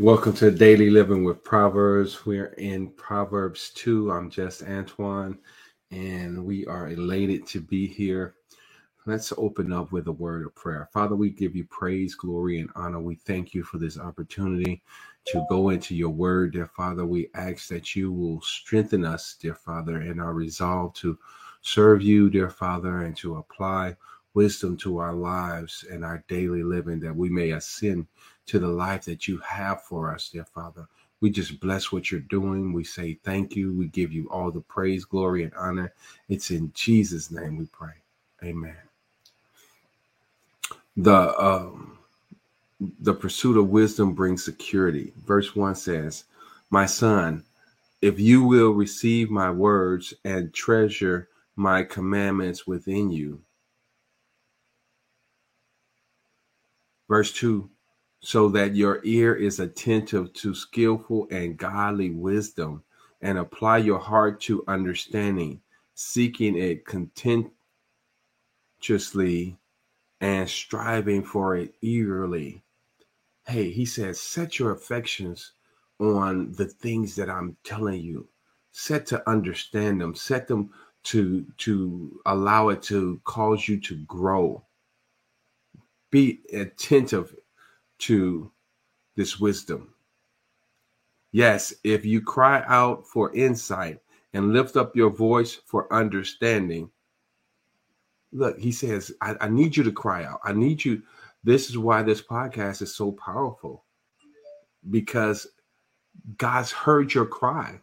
Welcome to Daily Living with Proverbs. We're in Proverbs 2. I'm just Antoine, and we are elated to be here. Let's open up with a word of prayer. Father, we give you praise, glory, and honor. We thank you for this opportunity to go into your word, dear Father. We ask that you will strengthen us, dear Father, in our resolve to serve you, dear Father, and to apply wisdom to our lives and our daily living that we may ascend to the life that you have for us, dear Father. We just bless what you're doing. We say thank you. We give you all the praise, glory, and honor. It's in Jesus' name we pray. Amen. The um, the pursuit of wisdom brings security. Verse one says, "My son, if you will receive my words and treasure my commandments within you." Verse 2 so that your ear is attentive to skillful and godly wisdom, and apply your heart to understanding, seeking it contentiously and striving for it eagerly. Hey, he says, set your affections on the things that I'm telling you. Set to understand them, set them to to allow it to cause you to grow. Be attentive to this wisdom. Yes, if you cry out for insight and lift up your voice for understanding, look, he says, I, I, need you to cry out. I need you. This is why this podcast is so powerful because God's heard your cry.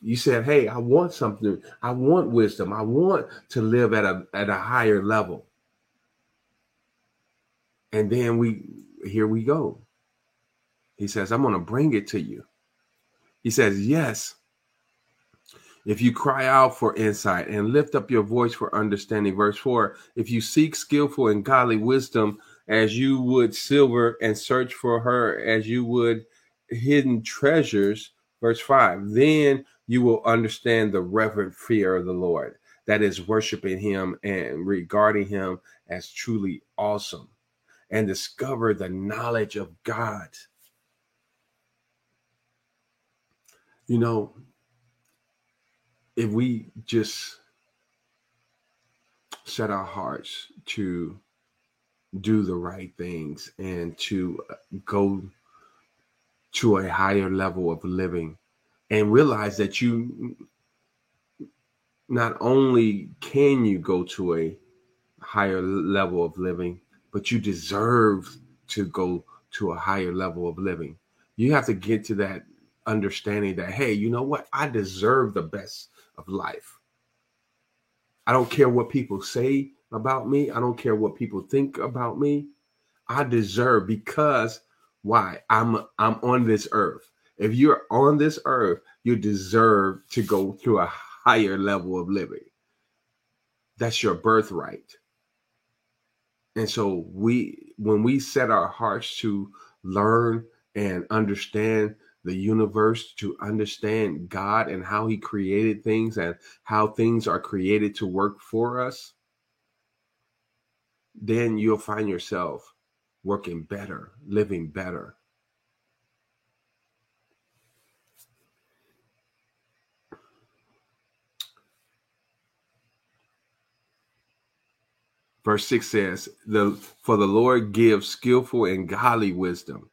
You said, Hey, I want something. I want wisdom. I want to live at a at a higher level. And then we, here we go. He says, I'm going to bring it to you. He says, Yes. If you cry out for insight and lift up your voice for understanding. Verse 4 If you seek skillful and godly wisdom as you would silver and search for her as you would hidden treasures. Verse 5 Then you will understand the reverent fear of the Lord. That is worshiping him and regarding him as truly awesome and discover the knowledge of God. You know, if we just set our hearts to do the right things and to go to a higher level of living and realize that you not only can you go to a higher level of living but you deserve to go to a higher level of living. You have to get to that understanding that, hey, you know what? I deserve the best of life. I don't care what people say about me. I don't care what people think about me. I deserve because why? I'm I'm on this earth. If you're on this earth, you deserve to go to a higher level of living. That's your birthright. And so we when we set our hearts to learn and understand the universe, to understand God and how he created things and how things are created to work for us, then you'll find yourself working better, living better. Verse 6 says, the, For the Lord gives skillful and godly wisdom.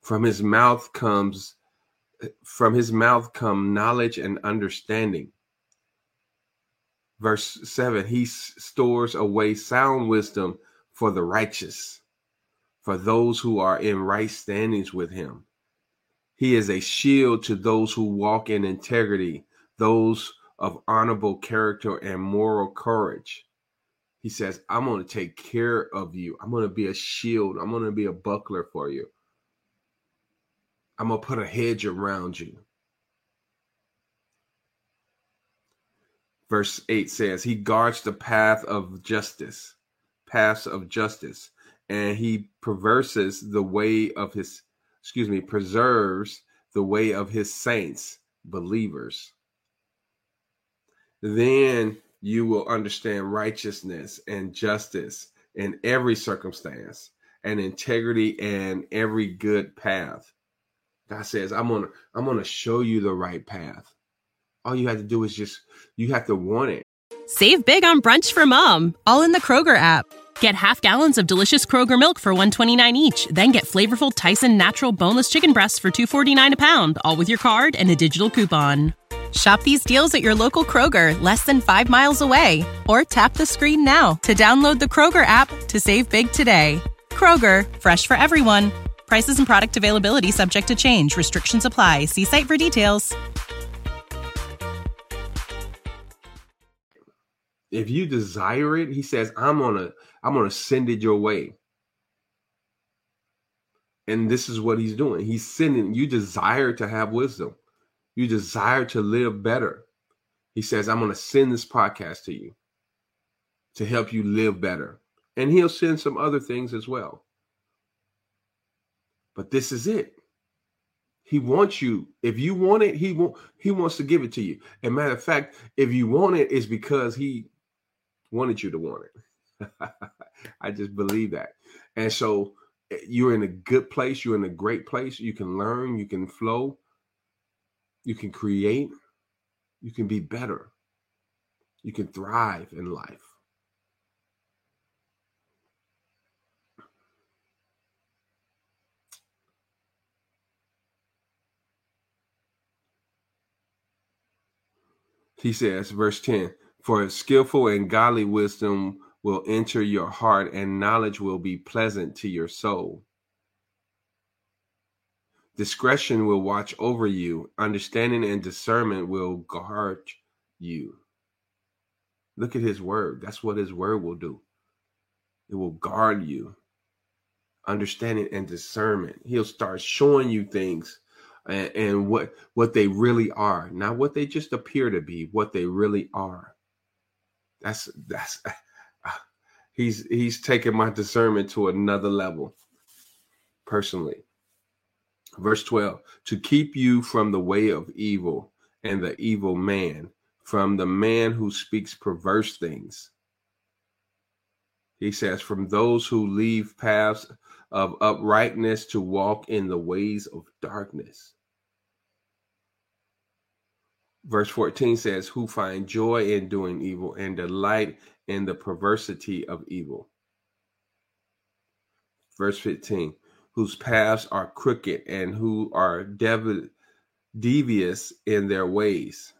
From his mouth comes from his mouth come knowledge and understanding. Verse 7 He stores away sound wisdom for the righteous, for those who are in right standings with him. He is a shield to those who walk in integrity, those of honorable character and moral courage. He says, I'm going to take care of you. I'm going to be a shield. I'm going to be a buckler for you. I'm going to put a hedge around you. Verse 8 says, He guards the path of justice, paths of justice, and he perverses the way of his, excuse me, preserves the way of his saints, believers. Then you will understand righteousness and justice in every circumstance and integrity and every good path. God says, I'm gonna I'm gonna show you the right path. All you have to do is just you have to want it. Save big on brunch for mom, all in the Kroger app. Get half gallons of delicious Kroger milk for 129 each, then get flavorful Tyson natural boneless chicken breasts for 249 a pound, all with your card and a digital coupon. Shop these deals at your local Kroger, less than 5 miles away, or tap the screen now to download the Kroger app to save big today. Kroger, fresh for everyone. Prices and product availability subject to change. Restrictions apply. See site for details. If you desire it, he says, I'm gonna I'm gonna send it your way. And this is what he's doing. He's sending you desire to have wisdom. You desire to live better. He says, I'm gonna send this podcast to you to help you live better. And he'll send some other things as well. But this is it. He wants you. If you want it, he he wants to give it to you. And matter of fact, if you want it, it's because he wanted you to want it. I just believe that. And so eh, you're in a good place, you're in a great place. You can learn, you can flow, you can create, you can be better. You can thrive in life. He says, verse 10 For skillful and godly wisdom will enter your heart, and knowledge will be pleasant to your soul. Discretion will watch over you, understanding and discernment will guard you. Look at his word. That's what his word will do. It will guard you. Understanding and discernment. He'll start showing you things and, and what what they really are, not what they just appear to be, what they really are. That's that's he's he's taking my discernment to another level personally. Verse 12, to keep you from the way of evil and the evil man, from the man who speaks perverse things. He says, from those who leave paths of uprightness to walk in the ways of darkness verse 14 says, Who find joy in doing evil and delight in the perversity of evil. Verse 15, whose paths are crooked and who are dev- devious in their ways.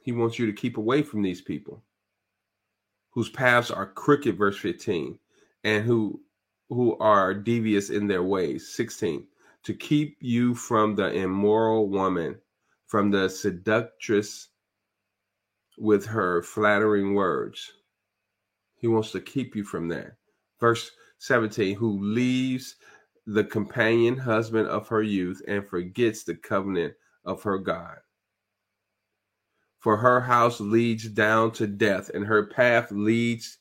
He wants you to keep away from these people whose paths are crooked, verse 15, and who who are devious in their ways. 16 to keep you from the immoral woman, from the seductress with her flattering words. He wants to keep you from that. Verse 17, who leaves the companion husband of her youth and forgets the covenant of her God. For her house leads down to death, and her path leads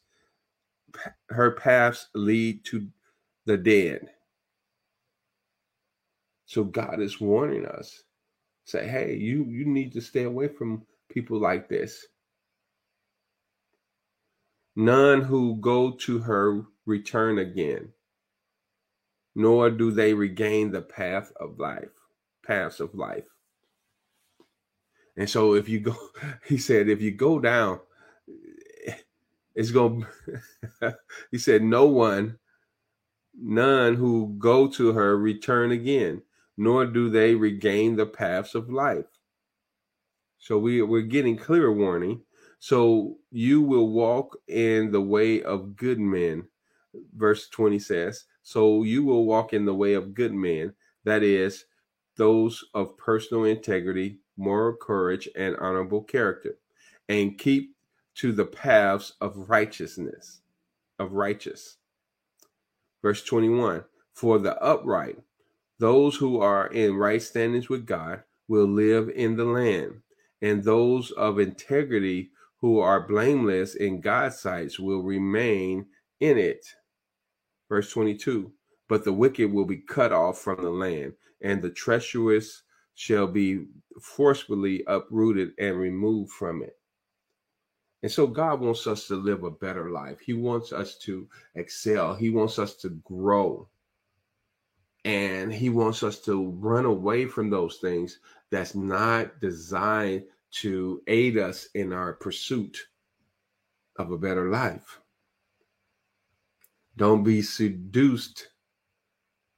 her paths lead to the dead. So God is warning us. Say, hey, you you need to stay away from people like this. None who go to her return again, nor do they regain the path of life, paths of life. And so if you go, he said, if you go down, it's going he said no one none who go to her return again nor do they regain the paths of life so we, we're getting clear warning so you will walk in the way of good men verse 20 says so you will walk in the way of good men that is those of personal integrity moral courage and honorable character and keep to the paths of righteousness, of righteous. Verse 21 For the upright, those who are in right standings with God, will live in the land, and those of integrity who are blameless in God's sight will remain in it. Verse 22 But the wicked will be cut off from the land, and the treacherous shall be forcibly uprooted and removed from it. And so God wants us to live a better life. He wants us to excel. He wants us to grow. And he wants us to run away from those things that's not designed to aid us in our pursuit of a better life. Don't be seduced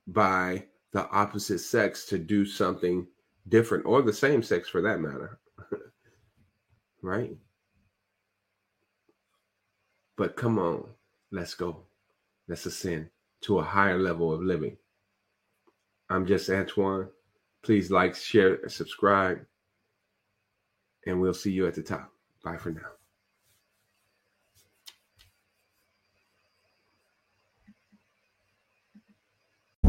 by the opposite sex to do something different or the same sex for that matter. right? But come on, let's go. Let's ascend to a higher level of living. I'm just Antoine. Please like, share, subscribe, and we'll see you at the top. Bye for now.